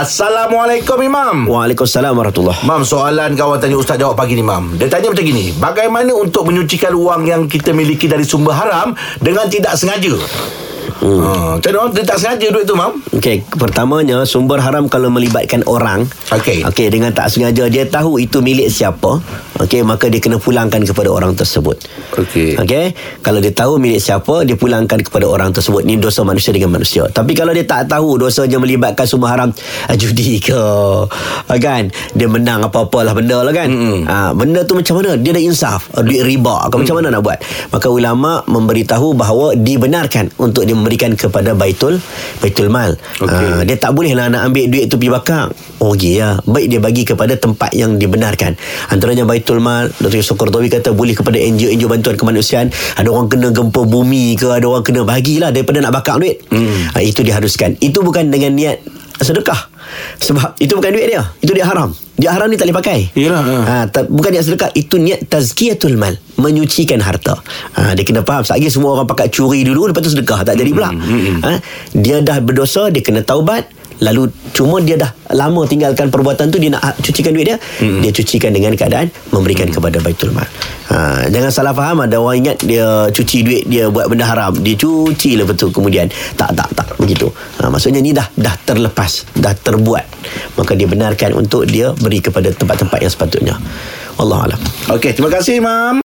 Assalamualaikum Imam. Waalaikumsalam warahmatullahi Mam soalan kawan tanya Ustaz jawab pagi ni Mam. Dia tanya macam gini Bagaimana untuk menyucikan wang yang kita miliki dari sumber haram Dengan tidak sengaja hmm. ha, Macam mana Dia tak sengaja duit tu Mam Okey, pertamanya sumber haram kalau melibatkan orang. Okey. Okey, dengan tak sengaja dia tahu itu milik siapa, okey, maka dia kena pulangkan kepada orang tersebut. Okey. Okey, kalau dia tahu milik siapa, dia pulangkan kepada orang tersebut. Ini dosa manusia dengan manusia. Tapi kalau dia tak tahu dosanya melibatkan sumber haram, ah, judi ke, ah, kan? Dia menang apa-apalah benda lah kan. Mm-mm. Ha, benda tu macam mana? Dia dah insaf, ah, duit riba ke macam mana nak buat? Maka ulama memberitahu bahawa dibenarkan untuk dia memberikan kepada baitul baitul mal. Okey. Ah, dia tak boleh lah nak ambil duit tu pergi bakar. Oh okey ya. Baik dia bagi kepada tempat yang dibenarkan. Antaranya Baitul Mal, Dr. Yusuf Qardawi kata boleh kepada NGO-NGO bantuan kemanusiaan. Ada orang kena gempa bumi ke, ada orang kena bagilah daripada nak bakar duit. Hmm. Ha, itu diharuskan. Itu bukan dengan niat sedekah. Sebab itu bukan duit dia. Itu dia haram. Dia haram ni tak boleh pakai. Yelah, ha. Ha, ta, bukan niat sedekah. Itu niat tazkiyatul mal. Menyucikan harta. Ha, dia kena faham. Lagi semua orang pakai curi dulu. Lepas tu sedekah. Tak jadi pula. Ha, dia dah berdosa. Dia kena taubat. Lalu cuma dia dah lama tinggalkan perbuatan tu dia nak ha- cucikan duit dia hmm. dia cucikan dengan keadaan memberikan hmm. kepada baitul mal. Ha, jangan salah faham ada orang ingat dia cuci duit dia buat benda haram dia cuci lah betul kemudian tak tak tak begitu. Maksudnya ni dah dah terlepas dah terbuat maka dia benarkan untuk dia beri kepada tempat-tempat yang sepatutnya. Wallahu alam. Okey terima kasih Imam